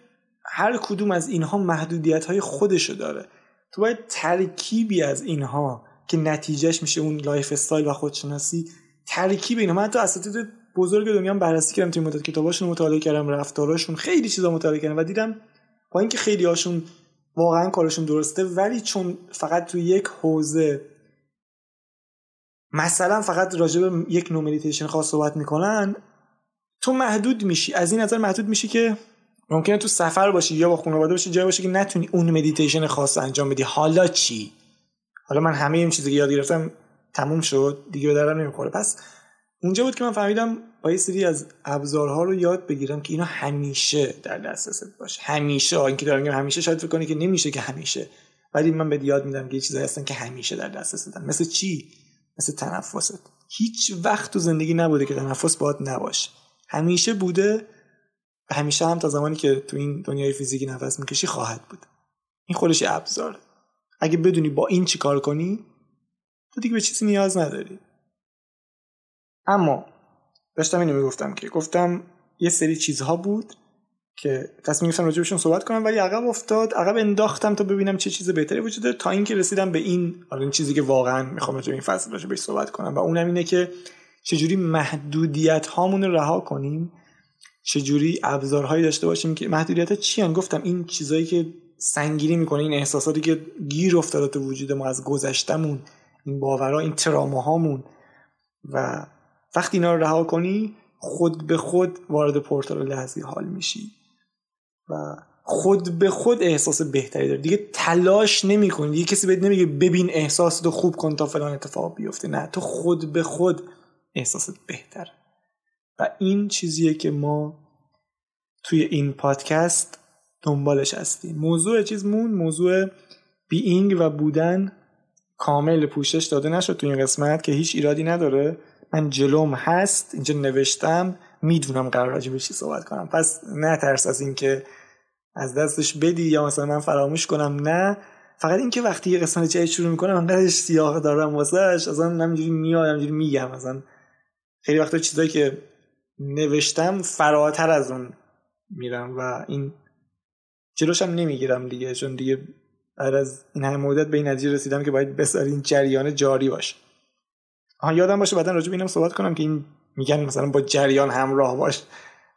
هر کدوم از اینها محدودیت های خودشو داره. تو باید ترکیبی از اینها که نتیجهش میشه اون lifestyle و خودشناسی ترکیب اینها. من تو اساتید بزرگ دنیا بررسی کردم توی مدت. کتاباشون مطالعه کردم رفتاراشون خیلی چیزا مطالعه کردم و دیدم با اینکه خیلی هاشون واقعا کارشون درسته ولی چون فقط تو یک حوزه مثلا فقط راجع به یک نوع مدیتیشن خاص صحبت می‌کنن تو محدود میشی. از این نظر محدود میشی که ممکنه تو سفر باشی یا با خانواده باشی جای باشی که نتونی اون مدیتیشن خاص انجام بدی. حالا چی؟ حالا من همه این چیزی که یاد گرفتم تموم شد. دیگه به درم نمی‌خوره. پس اونجا بود که من فهمیدم با سری از ابزارها رو یاد بگیرم که اینا همیشه در دسترست باشه. همیشه. اینکه دارم میگم همیشه شاید فکر کنی که نمیشه که همیشه. ولی من به یاد میدم که یه چیزایی هستن که همیشه در دسترستن. مثل چی؟ مثل تنفست. هیچ وقت تو زندگی نبوده که تنفس باید نباشه. همیشه بوده و همیشه هم تا زمانی که تو این دنیای فیزیکی نفس می‌کشی خواهد بود. این خودش ابزار اگه بدونی با این چیکار کنی تو دیگه به چیزی نیاز نداری. اما داشتم اینو می‌گفتم که گفتم یه سری چیزها بود که تصمیم گرفتم راجبشون صحبت کنم ولی عقب افتاد. عقب انداختم تا ببینم چه چیز بهتری وجود داره تا اینکه رسیدم به این حالا این چیزی که واقعا می‌خوام راجع این فصل راجع بهش صحبت کنم. و اونم اینه که چجوری محدودیت هامون رو رها کنیم چجوری ابزارهایی داشته باشیم که محدودیت چی هن؟ گفتم این چیزایی که سنگینی می‌کنه این احساساتی که گیر افتاده تو وجود ما از گذشتمون این باورها این تراماهامون. و وقتی اینا رو رها کنی خود به خود وارد پورتال لحظی حال میشی. و خود به خود احساس بهتری داره. دیگه تلاش نمی کنی دیگه کسی بهت نمیگه ببین احساس تو خوب کن تا فلان اتفاق بیفته. نه تو خود به خود احساست بهتر. و این چیزیه که ما توی این پادکست دنبالش هستیم. موضوع چیزمون موضوع بیینگ و بودن کامل پوشش داده نشد تو این قسمت که هیچ ایرادی نداره. من جلوم هست اینجا نوشتم. می‌دونم قرار راجع به صحبت کنم. پس نه ترس از اینکه از دستش بدی یا مثلا من فراموش کنم نه. فقط اینکه وقتی یه قسمت جدید شروع می‌کنم انقدرش سیاه دارم واسهش اصلا همینجوری میاد همینجوری میگم. مثلا خیلی وقتا چیزایی که نوشتم فراتر از اون میرم و این جلوشم نمی‌گیرم دیگه چون دیگه بعد از این همه مدت به این نتیجه رسیدم که باید بسر این جریان جاری باشه. آها یادم باشه بعدا راجع به اینم صحبت کنم که این میگن مثلا با جریان همراه باش.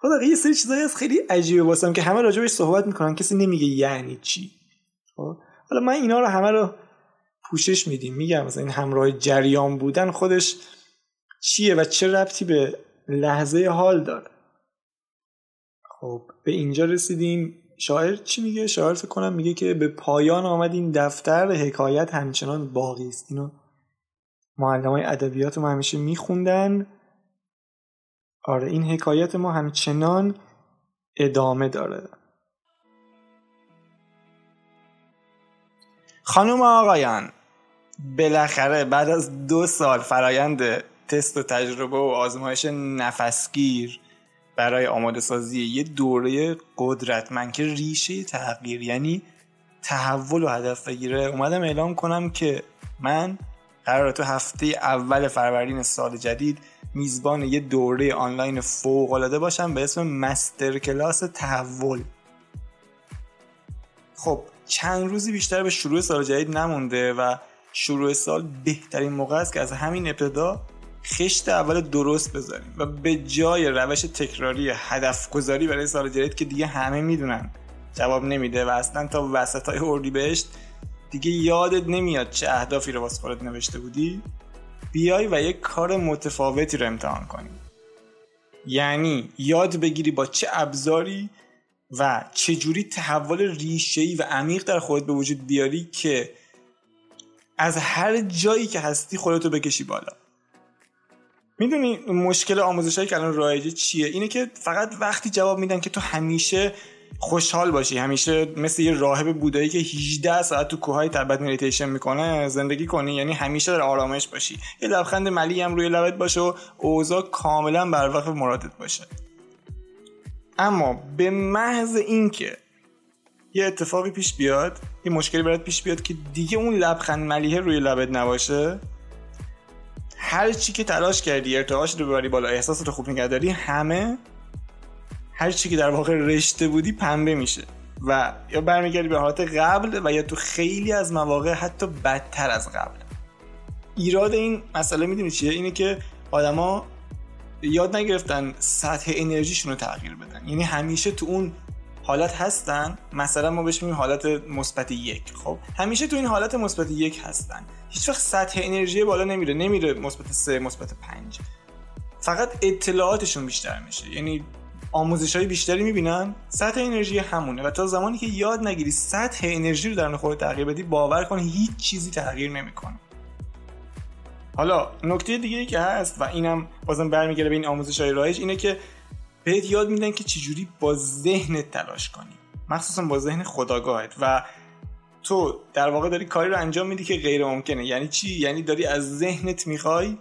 خدا یه سری چیزایی از خیلی عجیبه واسم که همه راجع بهش صحبت می‌کنن کسی نمیگه یعنی چی. خب حالا من اینا رو همه رو پوشش میدیم. میگم مثلا این همراه جریان بودن خودش چیه و چه ربطی به لحظه حال داره. خب به اینجا رسیدیم. شاعر چی میگه؟ شاعر فکر کنم میگه که به پایان آمد این دفتر حکایت همچنان باقی است. اینو های ادبیات ما همیشه میخوندن. آره این حکایت ما همچنان ادامه داره. خانم آقایان بالاخره بعد از دو سال فرایند تست و تجربه و آزمایش نفسگیر برای آماده سازی یه دوره قدرتمند که ریشه تغییر یعنی تحول و هدف بگیره اومدم اعلام کنم که من قرار تو هفته اول فروردین سال جدید میزبان یه دوره آنلاین فوق العاده باشم به اسم مستر کلاس تحول. خب چند روزی بیشتر به شروع سال جدید نمونده و شروع سال بهترین موقع است که از همین ابتدا خشت اول درست بذاریم و به جای روش تکراری هدف گذاری برای سال جدید که دیگه همه می‌دونن جواب نمیده و اصلا تا وسط های اردی بهشت دیگه یادت نمیاد چه اهدافی رو واسه خودت نوشته بودی؟ بیای و یک کار متفاوتی رو امتحان کنی. یعنی یاد بگیری با چه ابزاری و چجوری تحول ریشه‌ای و عمیق در خودت به وجود بیاری که از هر جایی که هستی خودتو بکشی بالا. می‌دونی مشکل آموزش که الان رایجه چیه؟ اینه که فقط وقتی جواب میدن که تو همیشه خوشحال باشی. همیشه مثل یه راهب بودایی که 18 ساعت تو کوههای تبت مدیتیشن می‌کنه زندگی کنی. یعنی همیشه در آرامش باشی. یه لبخند ملی هم روی لبت باشه و اوضاع کاملا بر وقت مرادت باشه. اما به محض اینکه یه اتفاقی پیش بیاد یه مشکلی برات پیش بیاد که دیگه اون لبخند ملیه روی لبت نباشه هر چی که تلاش کردی ارتعاش رو ببری بالا احساسات خوب نگه داری همه هر چی که در واقع رشته بودی پنبه میشه. و یا برمیگردی به حالت قبل و یا تو خیلی از مواقع حتی بدتر از قبل. ایراد این مسئله می‌دونی چیه؟ اینه که آدما یاد نگرفتن سطح انرژیشون رو تغییر بدن. یعنی همیشه تو اون حالت هستن مثلا ما بهش میگیم حالت مثبت یک خب؟ همیشه تو این حالت مثبت یک هستن. هیچ وقت سطح انرژی بالا نمیره نمیره مثبت سه مثبت پنج. فقط اطلاعاتشون بیشتر میشه. یعنی آموزش های بیشتری می‌بینن؟ سطح انرژی همونه و تا زمانی که یاد نگیری سطح انرژی رو در خودت تغییر بدی باور کن هیچ چیزی تغییر نمی‌کنه. حالا نکته دیگه که هست و اینم بازم برمیگره به این آموزش های رایج اینه که بهت یاد میدن که چجوری با ذهنت تلاش کنی. مخصوصا با ذهن خداگاهت و تو در واقع داری کاری رو انجام میدی که غیر ممکنه. یعنی چی؟ یعنی داری از ذهنت می‌خوای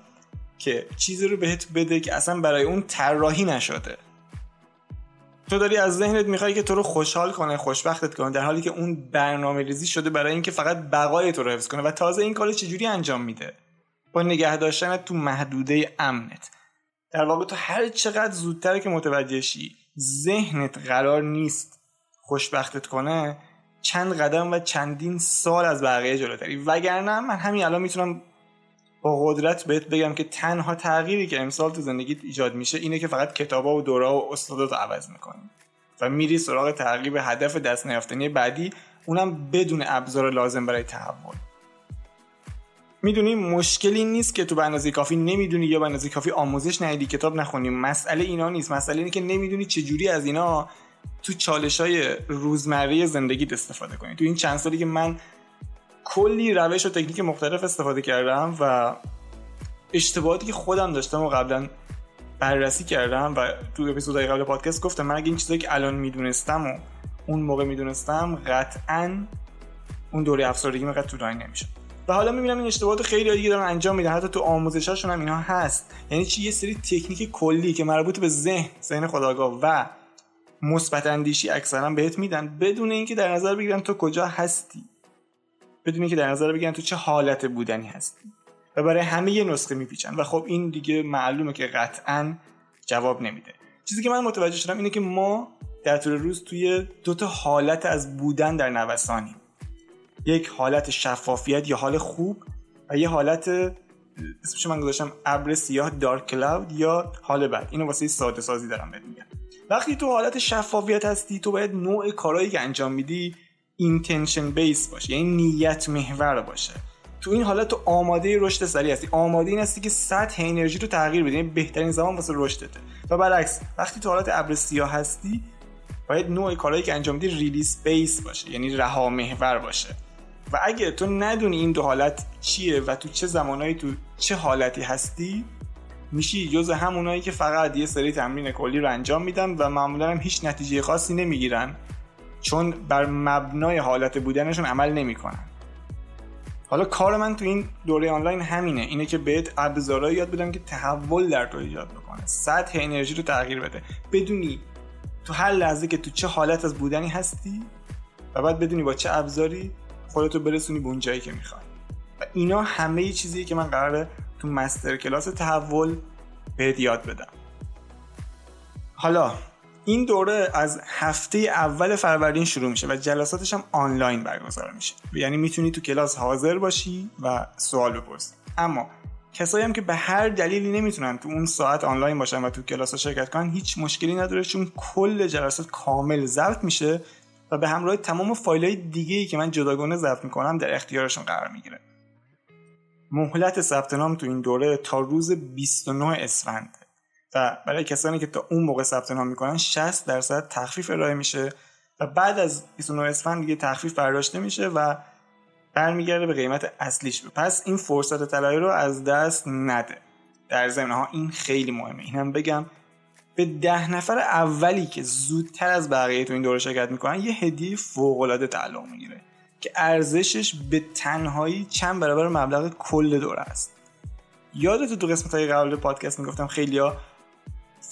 که چیزی رو بهت بده که اصلا برای اون طراحی نشده. تو داری از ذهنت می‌خوای که تو رو خوشحال کنه خوشبختت کنه در حالی که اون برنامه ریزی شده برای اینکه فقط بقای تو رو حفظ کنه و تازه این کار چجوری انجام میده؟ با نگه داشتن تو محدوده امنت. در واقع تو هر چقدر زودتر که متوجه شی ذهنت قرار نیست خوشبختت کنه چند قدم و چندین سال از بقیه جلوتری. وگرنه من همین الان می‌تونم با قدرت بهت بگم که تنها تغییری که امسال تو زندگیت ایجاد میشه اینه که فقط کتابا و دورا و استادات عوض می‌کنی و میری سراغ تغییر هدف دست نیافتنی بعدی اونم بدون ابزار لازم برای تحول. می‌دونی مشکلی نیست که تو به اندازه کافی نمی‌دونی یا به اندازه کافی آموزش ندیدی کتاب نخونی مسئله اینا نیست. مسئله اینه که نمی‌دونی چجوری از اینا تو چالش های روزمره زندگیت استفاده کنی. تو این چند سالی که من کلی روش و تکنیک مختلف استفاده کردم و اشتباهاتی که خودم داشتم و قبلا بررسی کردم و تو اپیزودهای قبل پادکست گفتم من اگه این چیزایی که الان می‌دونستم و اون موقع می‌دونستم قطعا اون دوره افسردگی مقدر طولانی نمیشه و حالا می‌بینم این اشتباهات خیلی دیگه دارن انجام میدن حتی تو آموزشاشون هم اینا هست. یعنی چی؟ یه سری تکنیک کلی که مربوط به ذهن ذهن خداگاه و مثبت اندیشی اکثرا بهت میدن بدون اینکه در نظر بگیرن تو کجا هستی. بدون اینکه در نظر بگیرن تو چه حالت بودنی هستی. و برای همه یه نسخه میپیچن. و خب این دیگه معلومه که قطعا جواب نمیده. چیزی که من متوجه شدم اینه که ما در طول روز توی دو تا حالت از بودن در نوسانیم. یک حالت شفافیت یا حال خوب و یه حالت اسمش من گذاشتم ابر سیاه دارک کلاود یا حال بد. اینو واسه ساده سازی دارم بهت میگم. وقتی تو حالت شفافیت هستی تو باید نوع کارهایی که انجام میدی اینتنشن بیس باشه یعنی نیت محور باشه. تو این حالت تو آماده رشد سریع هستی. آماده این هستی که سطح انرژی رو تغییر بدی یعنی بهترین زمان واسه رشدته. و برعکس وقتی تو حالت ابر سیاه هستی باید نوع کارهایی که انجام میدی ریلیس بیس باشه یعنی رها محور باشه. و اگه تو ندونی این دو حالت چیه و تو چه زمانهایی تو چه حالتی هستی میشی جز همونایی که فقط یه سری تمرین کلی رو انجام میدن و معمولا هم هیچ نتیجه خاصی نمی‌گیرن. چون بر مبنای حالت بودنشون عمل نمی‌کنن. حالا کار من تو این دوره آنلاین همینه. اینه که بهت ابزارهایی یاد بدم که تحول در تو ایجاد بکنه. سطح انرژی رو تغییر بده. بدونی تو هر لحظه که تو چه حالت از بودنی هستی و بعد بدونی با چه ابزاری خودتو برسونی به اون جایی که می‌خوای. و اینا همه چیزی که من قراره تو مستر کلاس تحول بهت یاد بدم. حالا این دوره از هفته اول فروردین شروع میشه و جلساتش هم آنلاین برگزار میشه. یعنی می‌تونی تو کلاس حاضر باشی و سوال بپرسی. اما کسایی هم که به هر دلیلی نمی‌تونن تو اون ساعت آنلاین باشن و تو کلاس شرکت کنن هیچ مشکلی نداره چون کل جلسات کامل ضبط میشه و به همراه تمام فایل های دیگه ای که من جداگانه ضبط می‌کنم در اختیارشون قرار می‌گیره. مهلت ثبت نام تو این دوره تا روز 29 اسفند. و برای کسانی که تا اون موقع ثبت نام می‌کنن 60 درصد تخفیف ارائه میشه و بعد از 29 اسفند دیگه تخفیف برداشته میشه و برمیگرده به قیمت اصلیش. پس این فرصت طلایی رو از دست نده. در ضمن ها این خیلی مهمه. اینم بگم به ده نفر اولی که زودتر از بقیه تو این دوره شرکت می‌کنن یه هدیه فوق العاده تعلق می‌گیره که ارزشش به تنهایی چند برابر مبلغ کل دوره است. یادت تو قسمت های قبل پادکست می‌گفتم خیلیا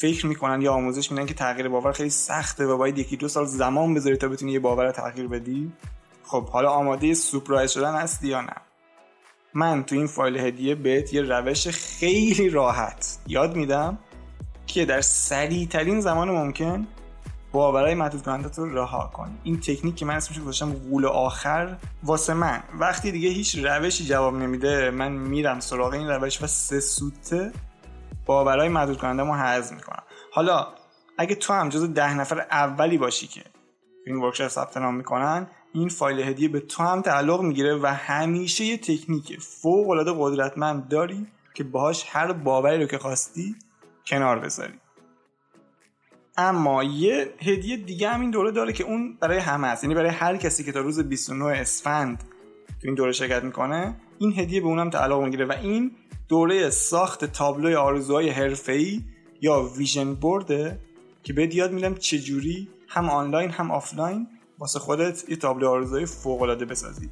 فکر می‌کنن یا آموزش میدن که تغییر باور خیلی سخته و باید یکی دو سال زمان بذاری تا بتونی یه باور رو تغییر بدی؟ خب حالا آماده سورپرایز شدن هستی یا نه؟ من تو این فایل هدیه بهت یه روش خیلی راحت یاد میدم که در سریع ترین زمان ممکن باورهای محدود کننده رو رها کن این تکنیک که من اسمش گذاشتم قول آخر واسه من. وقتی دیگه هیچ روشی جواب نمیده من میرم سراغ این روش و سه سوته. باورهای محدود کننده ما حذف می‌کنم. حالا اگه تو هم جز ده نفر اولی باشی که این ورکشاپ ثبت نام می‌کنن این فایل هدیه به تو هم تعلق می‌گیره و همیشه یه تکنیک فوق العاده قدرتمند داری که باهاش هر باوری رو که خواستی کنار بذاری. اما یه هدیه دیگه هم این دوره داره که اون برای همه است. یعنی برای هر کسی که تا روز 29 اسفند تو این دوره شرکت می‌کنه این هدیه به اونم تعلق می‌گیره و این دوره ساخت تابلوی آرزوهای حرفه‌ای یا vision board ه که بهت یاد میدم چجوری هم آنلاین هم آفلاین واسه خودت یه تابلو آرزوهای فوق العاده بسازی.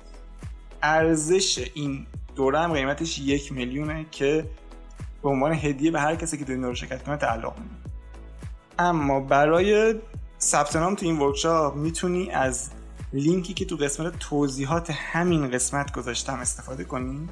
ارزش این دوره هم قیمتش یک میلیونه که به عنوان هدیه به هر کسی که توی شرکت کنه تعلق میده اما برای ثبت نام تو این workshop می‌تونی از لینکی که تو قسمت توضیحات همین قسمت گذاشتم استفاده کنی.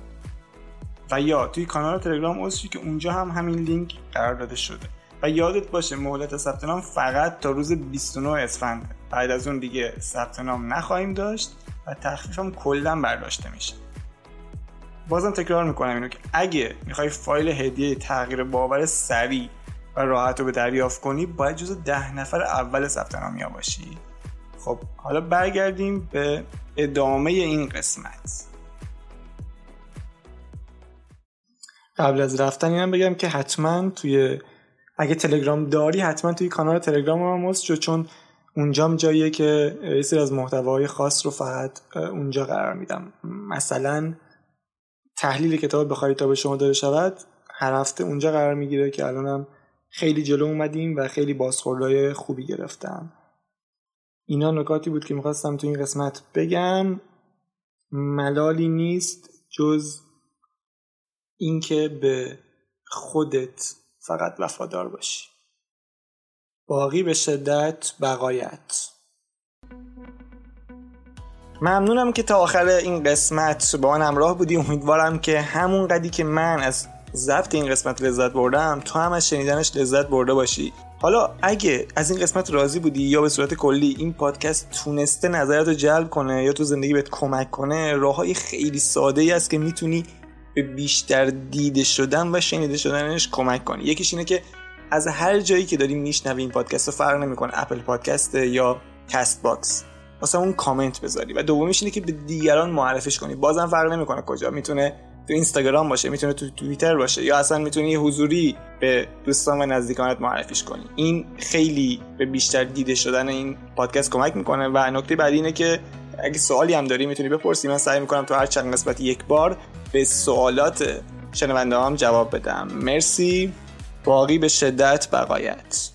و یا توی کانال تلگرام عضو که اونجا هم همین لینک قرار داده شده. و یادت باشه مهلت ثبت نام فقط تا روز 29 اسفند. بعد از اون دیگه ثبت نام نخواهیم داشت و تخفیف هم کلا برداشته میشه. بازم تکرار می‌کنم اینو که اگه می‌خوای فایل هدیه تغییر باور سریع و راحت رو به دریافت کنی باید جز ده نفر اول ثبت نامی باشی خب حالا برگردیم به ادامه این قسمت. قبل از رفتن اینم بگم که حتما توی اگه تلگرام داری حتما توی کانال تلگرام هم شو چون اونجام جاییه که یه سری از محتواهای خاص رو فقط اونجا قرار میدم. مثلا تحلیل کتاب بخوای تا به شما داده شود هر هفته اونجا قرار می‌گیره که الانم خیلی جلو اومدیم و خیلی بازخوردهای خوبی گرفتم. اینا نکاتی بود که می‌خواستم تو این قسمت بگم. ملالی نیست جز اینکه به خودت فقط وفادار باشی. باقی به شدت بقایت. ممنونم که تا آخر این قسمت با من همراه بودی. امیدوارم که همون قدی که من از ضبط این قسمت لذت بردم تو هم از شنیدنش لذت برده باشی. حالا اگه از این قسمت راضی بودی یا به صورت کلی این پادکست تونسته نظرت رو جلب کنه یا تو زندگی بهت کمک کنه راههای خیلی ساده ای است که می‌تونی به بیشتر دیده شدن و شنیده شدنش کمک کنی. یکیش اینه که از هر جایی که داری میشنوی این پادکست رو فرق نمی‌کنه Apple Podcast یا Castbox واسه اون کامنت بذاری. و دومیش اینه که به دیگران معرفش کنی. بازم فرق نمی‌کنه کجا. می‌تونه تو اینستاگرام باشه می‌تونه تو توییتر باشه یا اصلا می‌تونی حضوری به دوستان و نزدیکانت معرفیش کنی. این خیلی به بیشتر دیده شدن این پادکست کمک می‌کنه. و نکته بعدی اینه که اگه سوالی هم داری می‌تونی بپرسی. من سعی می‌کنم تو هر چند قسمت یک بار به سوالات شنونده هم جواب بدم. مرسی. باقی به شدت بقایت.